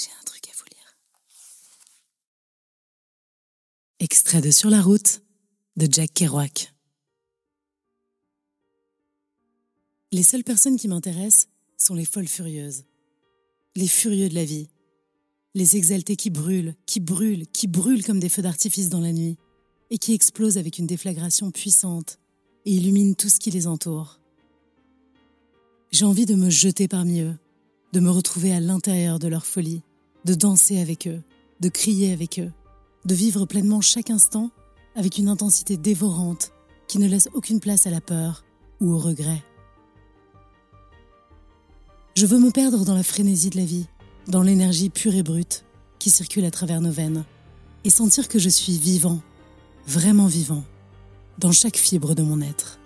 J'ai un truc à vous lire. Extrait de Sur la route de Jack Kerouac. Les seules personnes qui m'intéressent sont les folles furieuses, les furieux de la vie, les exaltés qui brûlent, qui brûlent, qui brûlent comme des feux d'artifice dans la nuit, et qui explosent avec une déflagration puissante et illuminent tout ce qui les entoure. J'ai envie de me jeter parmi eux, de me retrouver à l'intérieur de leur folie, de danser avec eux, de crier avec eux, de vivre pleinement chaque instant avec une intensité dévorante qui ne laisse aucune place à la peur ou au regret. Je veux me perdre dans la frénésie de la vie, dans l'énergie pure et brute qui circule à travers nos veines, et sentir que je suis vivant, vraiment vivant, dans chaque fibre de mon être.